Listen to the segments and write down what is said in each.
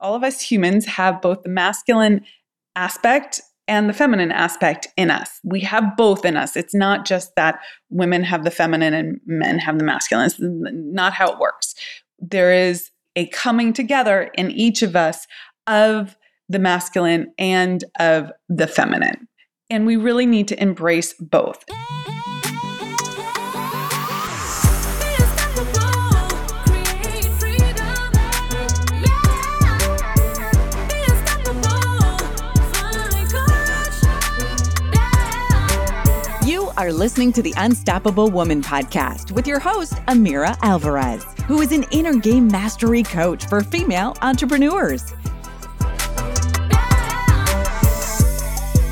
all of us humans have both the masculine aspect and the feminine aspect in us. We have both in us. It's not just that women have the feminine and men have the masculine. It's not how it works. There is a coming together in each of us of the masculine and of the feminine. And we really need to embrace both. Are listening to the Unstoppable Woman podcast with your host, Amira Alvarez, who is an inner game mastery coach for female entrepreneurs.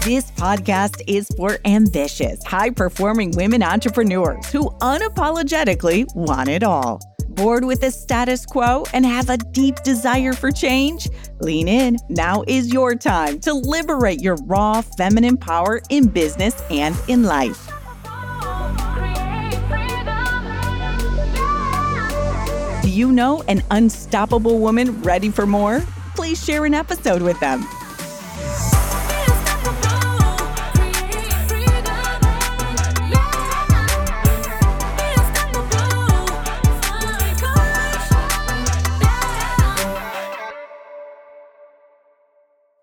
This podcast is for ambitious, high performing women entrepreneurs who unapologetically want it all. Bored with the status quo and have a deep desire for change? Lean in. Now is your time to liberate your raw feminine power in business and in life. You know an unstoppable woman ready for more? Please share an episode with them.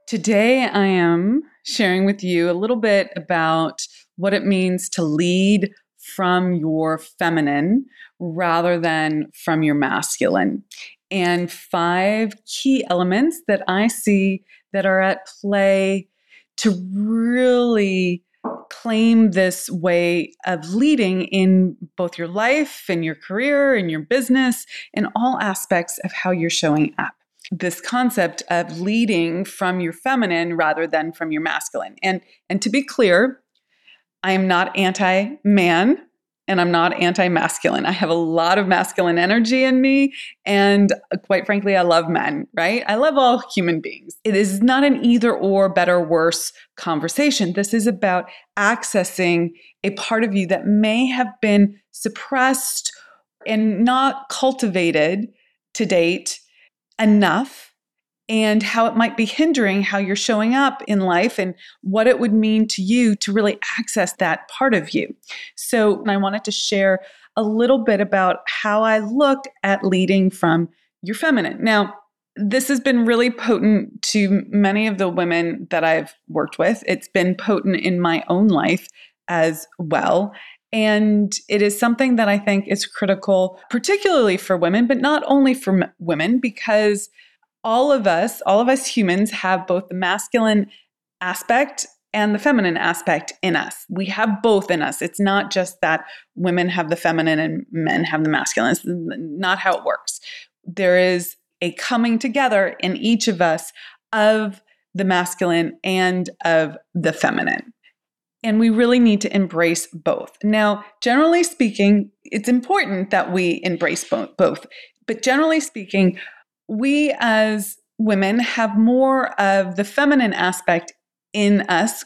Today, I am sharing with you a little bit about what it means to lead from your feminine rather than from your masculine. And five key elements that I see that are at play to really claim this way of leading in both your life and your career and your business in all aspects of how you're showing up this concept of leading from your feminine rather than from your masculine and and to be clear I am not anti man and I'm not anti masculine. I have a lot of masculine energy in me. And uh, quite frankly, I love men, right? I love all human beings. It is not an either or, better, worse conversation. This is about accessing a part of you that may have been suppressed and not cultivated to date enough and how it might be hindering how you're showing up in life and what it would mean to you to really access that part of you. So, I wanted to share a little bit about how I look at leading from your feminine. Now, this has been really potent to many of the women that I've worked with. It's been potent in my own life as well. And it is something that I think is critical, particularly for women, but not only for m- women, because all of us, all of us humans have both the masculine aspect and the feminine aspect in us. We have both in us. It's not just that women have the feminine and men have the masculine. It's not how it works. There is a coming together in each of us of the masculine and of the feminine. And we really need to embrace both. Now, generally speaking, it's important that we embrace both. But generally speaking, we as women have more of the feminine aspect in us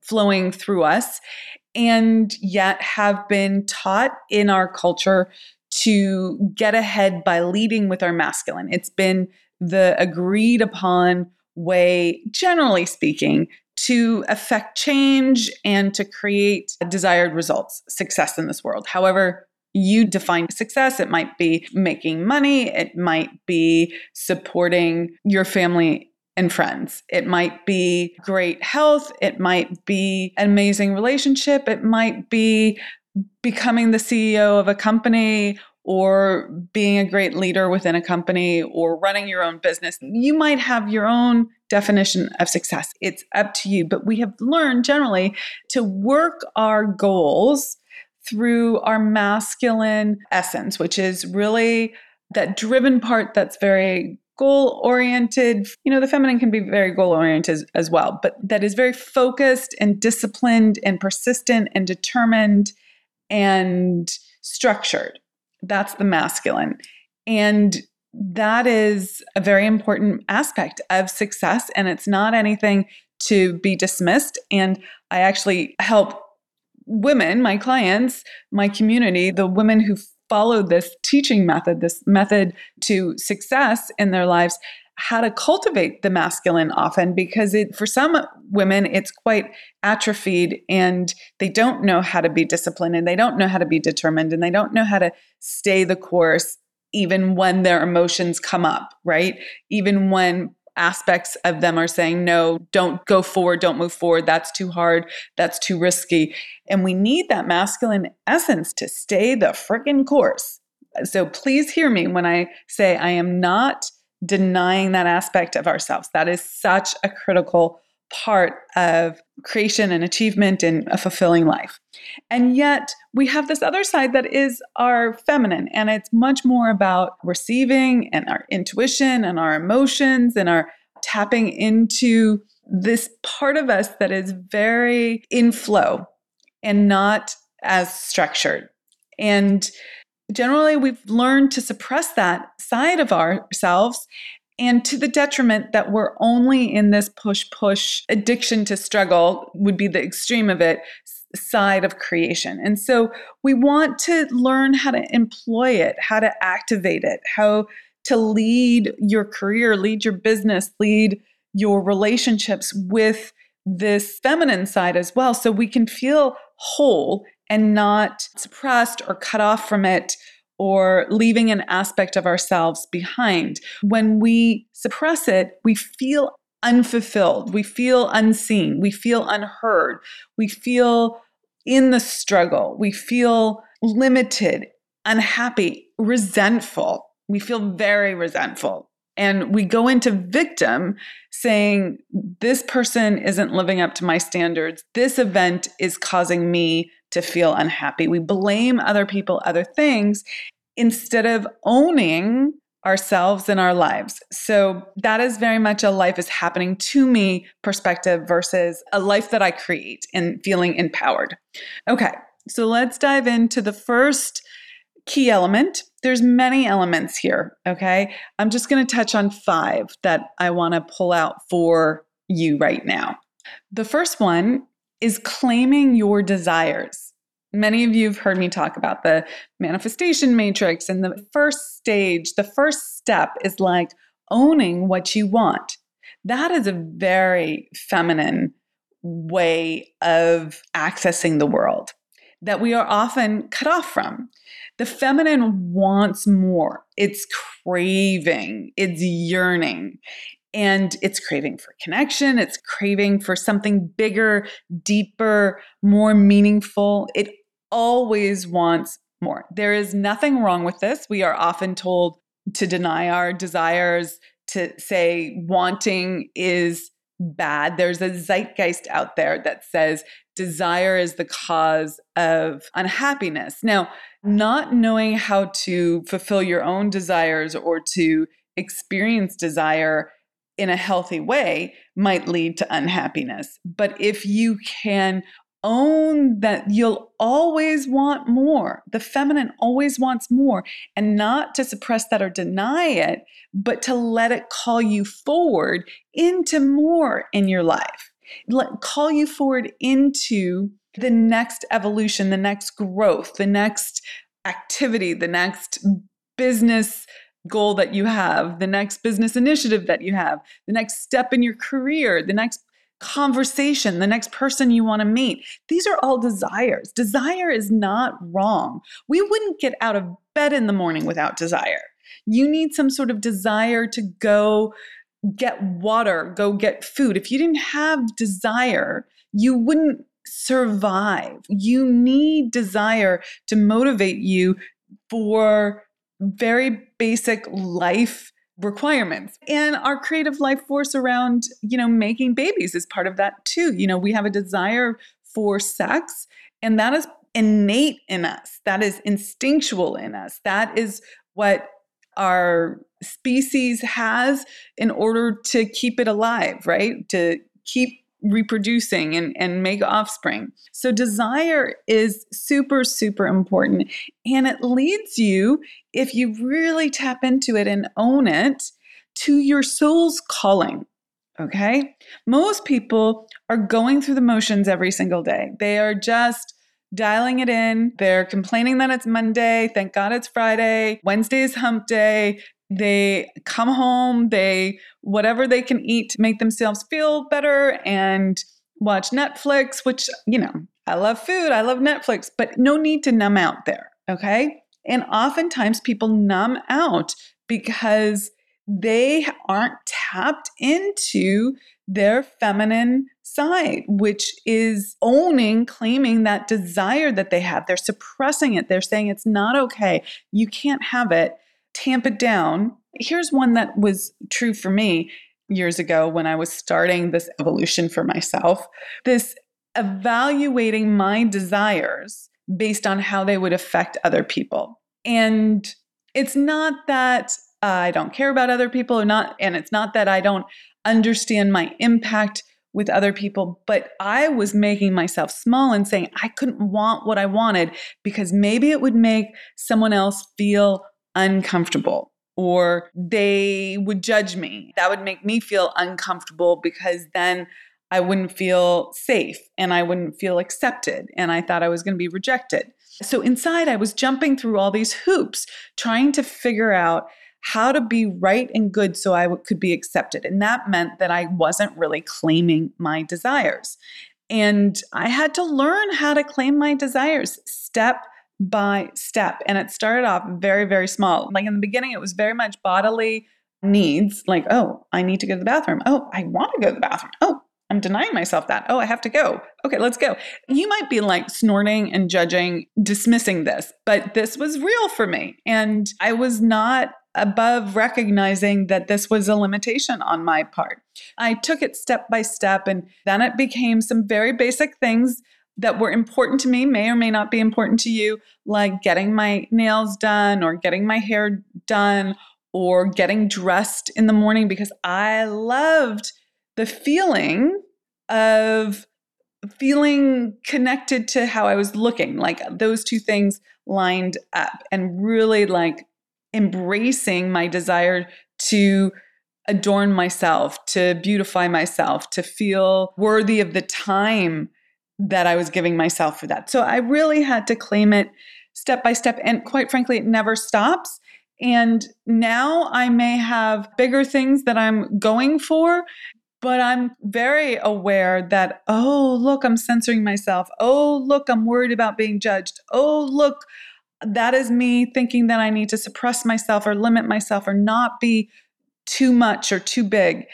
flowing through us and yet have been taught in our culture to get ahead by leading with our masculine. It's been the agreed upon way, generally speaking, to affect change and to create desired results, success in this world. However, you define success. It might be making money, it might be supporting your family and friends. It might be great health, it might be an amazing relationship, it might be becoming the CEO of a company or being a great leader within a company or running your own business. You might have your own definition of success. It's up to you, but we have learned generally to work our goals through our masculine essence, which is really that driven part that's very goal oriented. You know, the feminine can be very goal oriented as well, but that is very focused and disciplined and persistent and determined and structured. That's the masculine. And that is a very important aspect of success. And it's not anything to be dismissed. And I actually help women, my clients, my community, the women who followed this teaching method, this method to success in their lives, how to cultivate the masculine often because it for some women it's quite atrophied and they don't know how to be disciplined and they don't know how to be determined and they don't know how to stay the course even when their emotions come up, right? Even when aspects of them are saying, no, don't go forward, don't move forward, that's too hard, that's too risky. And we need that masculine essence to stay the freaking course. So please hear me when I say I am not denying that aspect of ourselves. That is such a critical part of creation and achievement and a fulfilling life. And yet, we have this other side that is our feminine, and it's much more about receiving and our intuition and our emotions and our tapping into this part of us that is very in flow and not as structured. And generally, we've learned to suppress that side of ourselves and to the detriment that we're only in this push push addiction to struggle would be the extreme of it side of creation. And so we want to learn how to employ it, how to activate it, how to lead your career, lead your business, lead your relationships with this feminine side as well so we can feel whole and not suppressed or cut off from it or leaving an aspect of ourselves behind. When we suppress it, we feel unfulfilled, we feel unseen, we feel unheard, we feel in the struggle, we feel limited, unhappy, resentful. We feel very resentful. And we go into victim saying, This person isn't living up to my standards. This event is causing me to feel unhappy. We blame other people, other things, instead of owning ourselves and our lives. So that is very much a life is happening to me perspective versus a life that I create and feeling empowered. Okay, so let's dive into the first key element. There's many elements here, okay? I'm just going to touch on 5 that I want to pull out for you right now. The first one is claiming your desires. Many of you have heard me talk about the manifestation matrix, and the first stage, the first step is like owning what you want. That is a very feminine way of accessing the world that we are often cut off from. The feminine wants more, it's craving, it's yearning. And it's craving for connection. It's craving for something bigger, deeper, more meaningful. It always wants more. There is nothing wrong with this. We are often told to deny our desires, to say wanting is bad. There's a zeitgeist out there that says desire is the cause of unhappiness. Now, not knowing how to fulfill your own desires or to experience desire in a healthy way might lead to unhappiness. But if you can own that you'll always want more. The feminine always wants more, and not to suppress that or deny it, but to let it call you forward into more in your life. Let call you forward into the next evolution, the next growth, the next activity, the next business goal that you have, the next business initiative that you have, the next step in your career, the next conversation, the next person you want to meet. These are all desires. Desire is not wrong. We wouldn't get out of bed in the morning without desire. You need some sort of desire to go get water, go get food. If you didn't have desire, you wouldn't survive. You need desire to motivate you for very basic life requirements. And our creative life force around you know making babies is part of that too. You know we have a desire for sex and that is innate in us. That is instinctual in us. That is what our species has in order to keep it alive right? To keep reproducing and, and make offspring. So, desire is super, super important. And it leads you, if you really tap into it and own it, to your soul's calling. Okay. Most people are going through the motions every single day. They are just dialing it in. They're complaining that it's Monday. Thank God it's Friday. Wednesday is hump day They come home, they whatever they can eat to make themselves feel better and watch Netflix, which, you know, I love food, I love Netflix, but no need to numb out there, okay? And oftentimes people numb out because they aren't tapped into their feminine side, which is owning, claiming that desire that they have. They're suppressing it. They're saying it's not okay. You can't have it. Tamp it down. Here's one that was true for me years ago when I was starting this evolution for myself. This evaluating my desires based on how they would affect other people. And it's not that I don't care about other people or not, and it's not that I don't understand my impact with other people, but I was making myself small and saying I couldn't want what I wanted because maybe it would make someone else feel uncomfortable or they would judge me. That would make me feel uncomfortable because then I wouldn't feel safe and I wouldn't feel accepted and I thought I was going to be rejected. So inside, I was jumping through all these hoops, trying to figure out how to be right and good so I could be accepted. And that meant that I wasn't really claiming my desires. And I had to learn how to claim my desires step by step. And it started off very, very small. Like in the beginning, it was very much bodily needs like, oh, I need to go to the bathroom. Oh, I want to go to the bathroom. Oh, I'm denying myself that. Oh, I have to go. Okay, let's go. You might be like snorting and judging, dismissing this, but this was real for me. And I was not above recognizing that this was a limitation on my part. I took it step by step, and then it became some very basic things that were important to me, may or may not be important to you, like getting my nails done or getting my hair done or getting dressed in the morning because I loved the feeling of feeling connected to how I was looking, like those two things lined up and really like embracing my desire to adorn myself, to beautify myself, to feel worthy of the time that I was giving myself for that. So I really had to claim it step by step. And quite frankly, it never stops. And now I may have bigger things that I'm going for, but I'm very aware that, oh, look, I'm censoring myself. Oh, look, I'm worried about being judged. Oh, look, that is me thinking that I need to suppress myself or limit myself or not be too much or too big.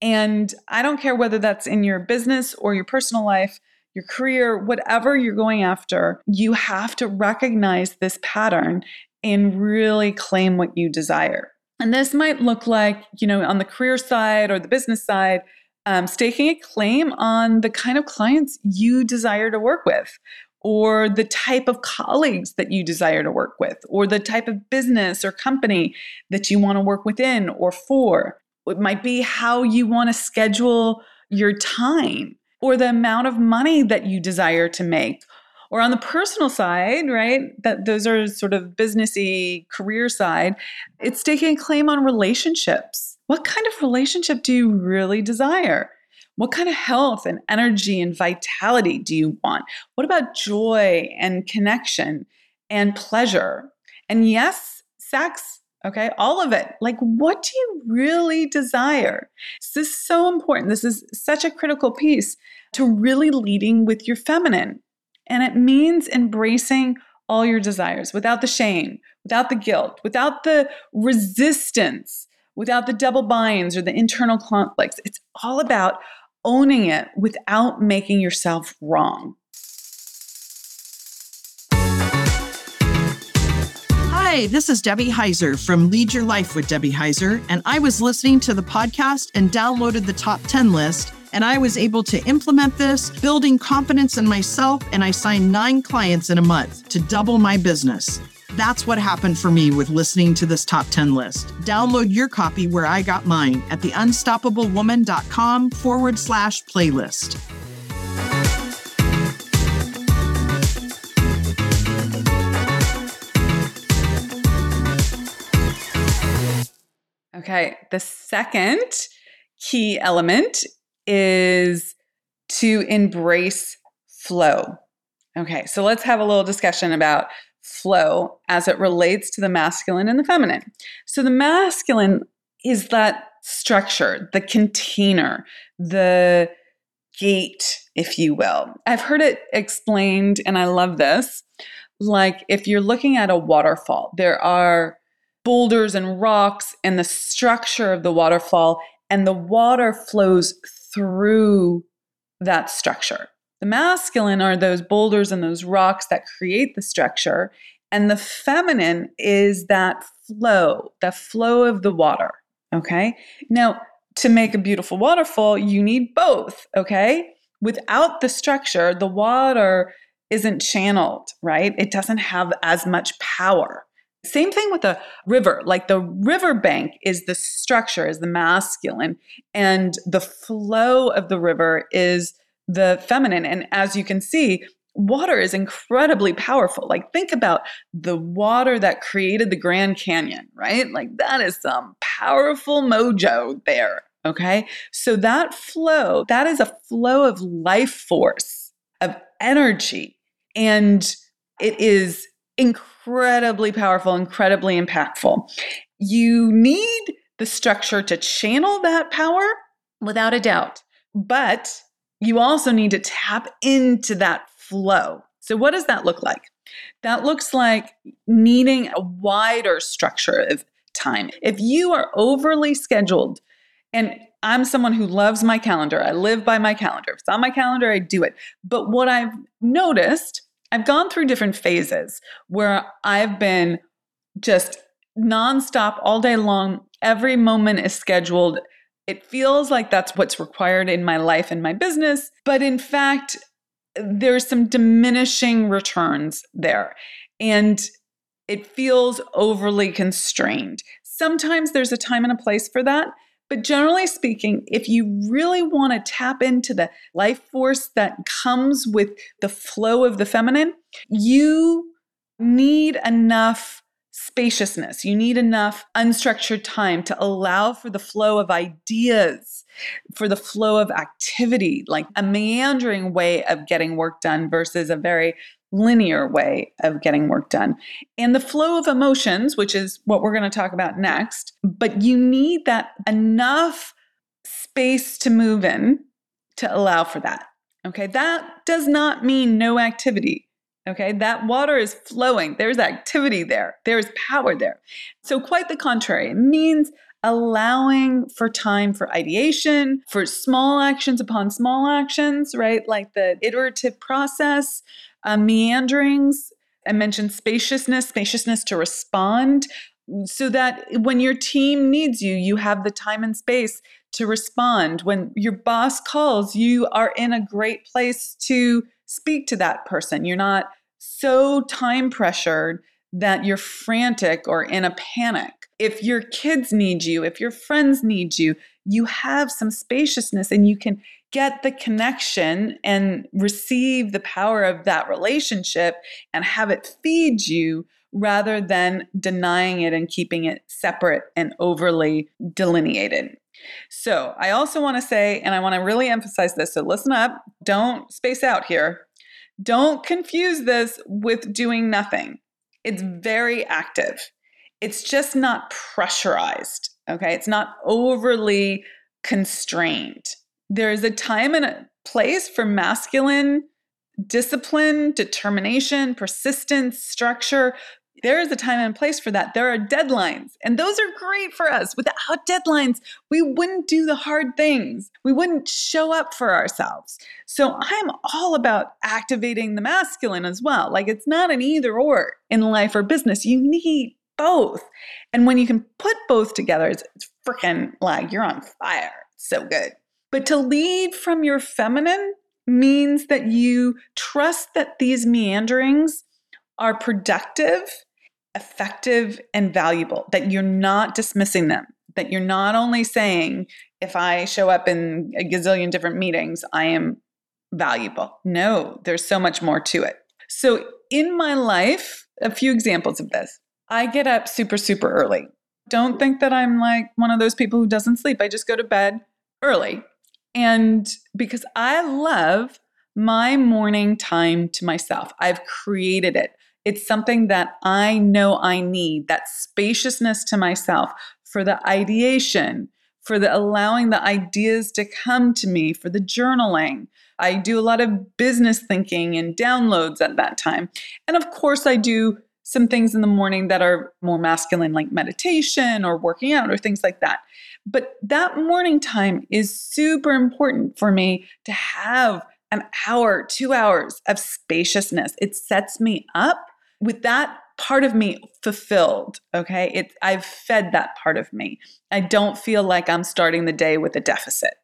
And I don't care whether that's in your business or your personal life, your career, whatever you're going after, you have to recognize this pattern and really claim what you desire. And this might look like, you know, on the career side or the business side, um, staking a claim on the kind of clients you desire to work with, or the type of colleagues that you desire to work with, or the type of business or company that you want to work within or for. It might be how you want to schedule your time or the amount of money that you desire to make or on the personal side, right? That those are sort of businessy career side. It's taking a claim on relationships. What kind of relationship do you really desire? What kind of health and energy and vitality do you want? What about joy and connection and pleasure? And yes, sex, okay? All of it. Like, what do you really desire? This is so important. This is such a critical piece to really leading with your feminine. And it means embracing all your desires without the shame, without the guilt, without the resistance, without the double binds or the internal conflicts. It's all about owning it without making yourself wrong. Hi, this is Debbie Heiser from Lead Your Life with Debbie Heiser, and I was listening to the podcast and downloaded the top 10 list and I was able to implement this, building confidence in myself, and I signed nine clients in a month to double my business. That's what happened for me with listening to this top 10 list. Download your copy where I got mine at theunstoppablewoman.com forward slash playlist. Okay, the second key element is to embrace flow. Okay, so let's have a little discussion about flow as it relates to the masculine and the feminine. So the masculine is that structure, the container, the gate, if you will. I've heard it explained, and I love this. Like if you're looking at a waterfall, there are boulders and rocks and the structure of the waterfall, and the water flows through that structure. The masculine are those boulders and those rocks that create the structure, and the feminine is that flow, the flow of the water. Okay. Now, to make a beautiful waterfall, you need both. Okay. Without the structure, the water isn't channeled, right? It doesn't have as much power. Same thing with a river. Like the river bank is the structure, is the masculine, and the flow of the river is the feminine. And as you can see, water is incredibly powerful. Like, think about the water that created the Grand Canyon, right? Like, that is some powerful mojo there. Okay. So, that flow, that is a flow of life force, of energy. And it is incredibly powerful, incredibly impactful. You need the structure to channel that power without a doubt. But you also need to tap into that flow. So, what does that look like? That looks like needing a wider structure of time. If you are overly scheduled, and I'm someone who loves my calendar, I live by my calendar. If it's on my calendar, I do it. But what I've noticed, I've gone through different phases where I've been just nonstop all day long. Every moment is scheduled. It feels like that's what's required in my life and my business. But in fact, there's some diminishing returns there. And it feels overly constrained. Sometimes there's a time and a place for that. But generally speaking, if you really want to tap into the life force that comes with the flow of the feminine, you need enough spaciousness. You need enough unstructured time to allow for the flow of ideas, for the flow of activity, like a meandering way of getting work done versus a very linear way of getting work done. And the flow of emotions, which is what we're going to talk about next, but you need that enough space to move in to allow for that. Okay, that does not mean no activity. Okay, that water is flowing. There's activity there, there's power there. So, quite the contrary, it means allowing for time for ideation, for small actions upon small actions, right? Like the iterative process, uh, meanderings. I mentioned spaciousness, spaciousness to respond, so that when your team needs you, you have the time and space to respond. When your boss calls, you are in a great place to speak to that person. You're not so time pressured that you're frantic or in a panic. If your kids need you, if your friends need you, you have some spaciousness and you can get the connection and receive the power of that relationship and have it feed you rather than denying it and keeping it separate and overly delineated. So, I also want to say, and I want to really emphasize this, so listen up, don't space out here. Don't confuse this with doing nothing. It's very active. It's just not pressurized, okay? It's not overly constrained. There's a time and a place for masculine discipline, determination, persistence, structure, there is a time and place for that. There are deadlines, and those are great for us. Without deadlines, we wouldn't do the hard things. We wouldn't show up for ourselves. So I'm all about activating the masculine as well. Like it's not an either or in life or business. You need both. And when you can put both together, it's, it's freaking like you're on fire. so good. But to lead from your feminine means that you trust that these meanderings are productive effective and valuable, that you're not dismissing them, that you're not only saying, if I show up in a gazillion different meetings, I am valuable. No, there's so much more to it. So, in my life, a few examples of this. I get up super, super early. Don't think that I'm like one of those people who doesn't sleep. I just go to bed early. And because I love my morning time to myself, I've created it. It's something that I know I need, that spaciousness to myself for the ideation, for the allowing the ideas to come to me, for the journaling. I do a lot of business thinking and downloads at that time. And of course, I do some things in the morning that are more masculine, like meditation or working out or things like that. But that morning time is super important for me to have an hour, two hours of spaciousness. It sets me up with that part of me fulfilled. Okay. It, I've fed that part of me. I don't feel like I'm starting the day with a deficit.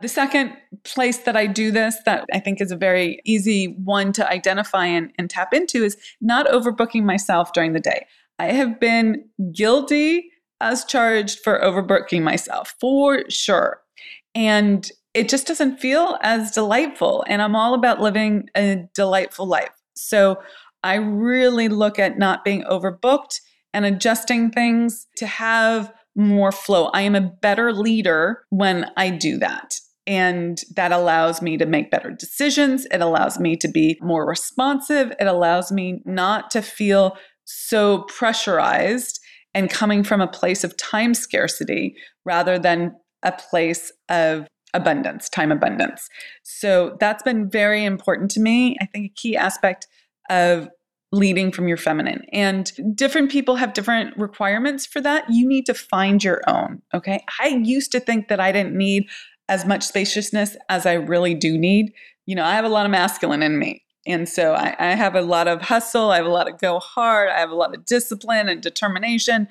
The second place that I do this, that I think is a very easy one to identify and, and tap into, is not overbooking myself during the day. I have been guilty as charged for overbooking myself for sure. And it just doesn't feel as delightful. And I'm all about living a delightful life. So I really look at not being overbooked and adjusting things to have more flow. I am a better leader when I do that. And that allows me to make better decisions. It allows me to be more responsive. It allows me not to feel so pressurized and coming from a place of time scarcity rather than a place of abundance, time abundance. So that's been very important to me. I think a key aspect of leading from your feminine. And different people have different requirements for that. You need to find your own. Okay. I used to think that I didn't need as much spaciousness as I really do need. You know, I have a lot of masculine in me. And so I, I, have a lot of hustle, I have a lot of go hard, I have a lot of discipline and determination.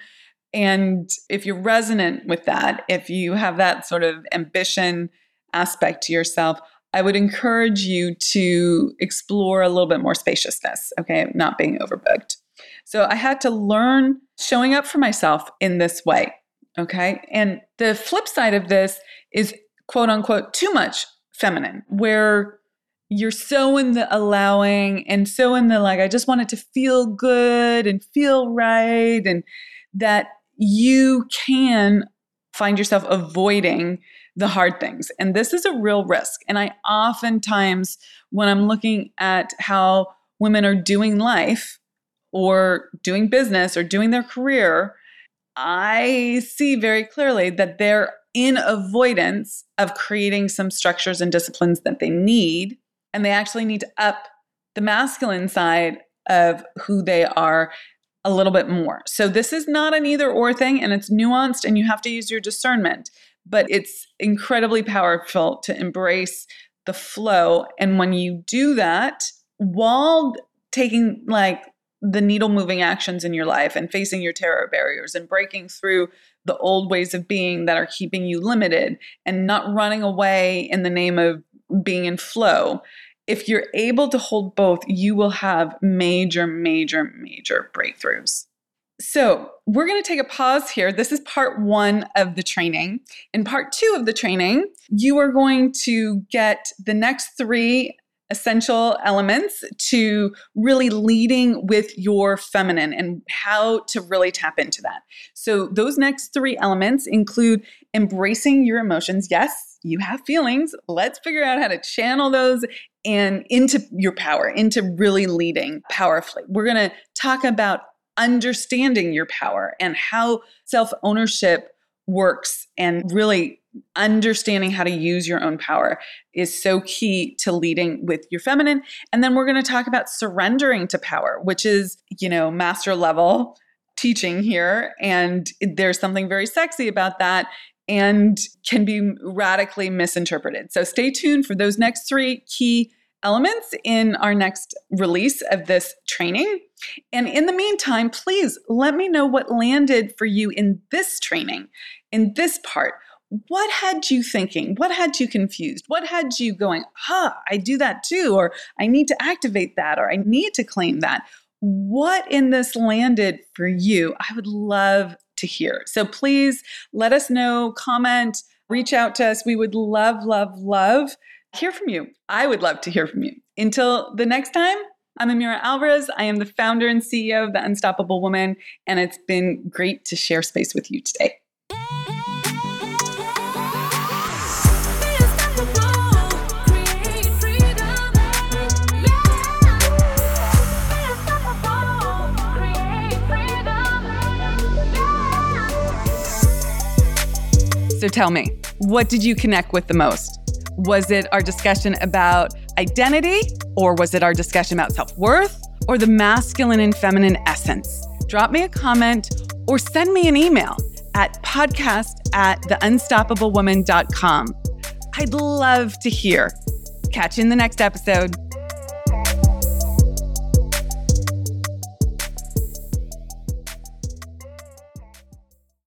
And if you're resonant with that, if you have that sort of ambition aspect to yourself, I would encourage you to explore a little bit more spaciousness, okay, not being overbooked. So I had to learn showing up for myself in this way, okay? And the flip side of this is quote unquote too much feminine, where you're so in the allowing and so in the like, I just want it to feel good and feel right. And that you can find yourself avoiding the hard things. And this is a real risk. And I oftentimes, when I'm looking at how women are doing life or doing business or doing their career, I see very clearly that they're in avoidance of creating some structures and disciplines that they need and they actually need to up the masculine side of who they are a little bit more. So this is not an either or thing and it's nuanced and you have to use your discernment, but it's incredibly powerful to embrace the flow and when you do that while taking like the needle moving actions in your life and facing your terror barriers and breaking through the old ways of being that are keeping you limited and not running away in the name of being in flow, if you're able to hold both, you will have major, major, major breakthroughs. So, we're going to take a pause here. This is part one of the training. In part two of the training, you are going to get the next three essential elements to really leading with your feminine and how to really tap into that. So, those next three elements include embracing your emotions. Yes, you have feelings. Let's figure out how to channel those and into your power, into really leading powerfully. We're going to talk about understanding your power and how self ownership works and really understanding how to use your own power is so key to leading with your feminine and then we're going to talk about surrendering to power which is you know master level teaching here and there's something very sexy about that and can be radically misinterpreted. So stay tuned for those next three key elements in our next release of this training. And in the meantime, please let me know what landed for you in this training, in this part. What had you thinking? What had you confused? What had you going, huh, I do that too, or I need to activate that, or I need to claim that? What in this landed for you? I would love to hear. So please let us know, comment, reach out to us. We would love, love, love hear from you. I would love to hear from you. Until the next time, I'm Amira Alvarez. I am the founder and CEO of The Unstoppable Woman, and it's been great to share space with you today. So tell me, what did you connect with the most? Was it our discussion about identity, or was it our discussion about self worth, or the masculine and feminine essence? Drop me a comment or send me an email at podcast at theunstoppablewoman.com. I'd love to hear. Catch you in the next episode.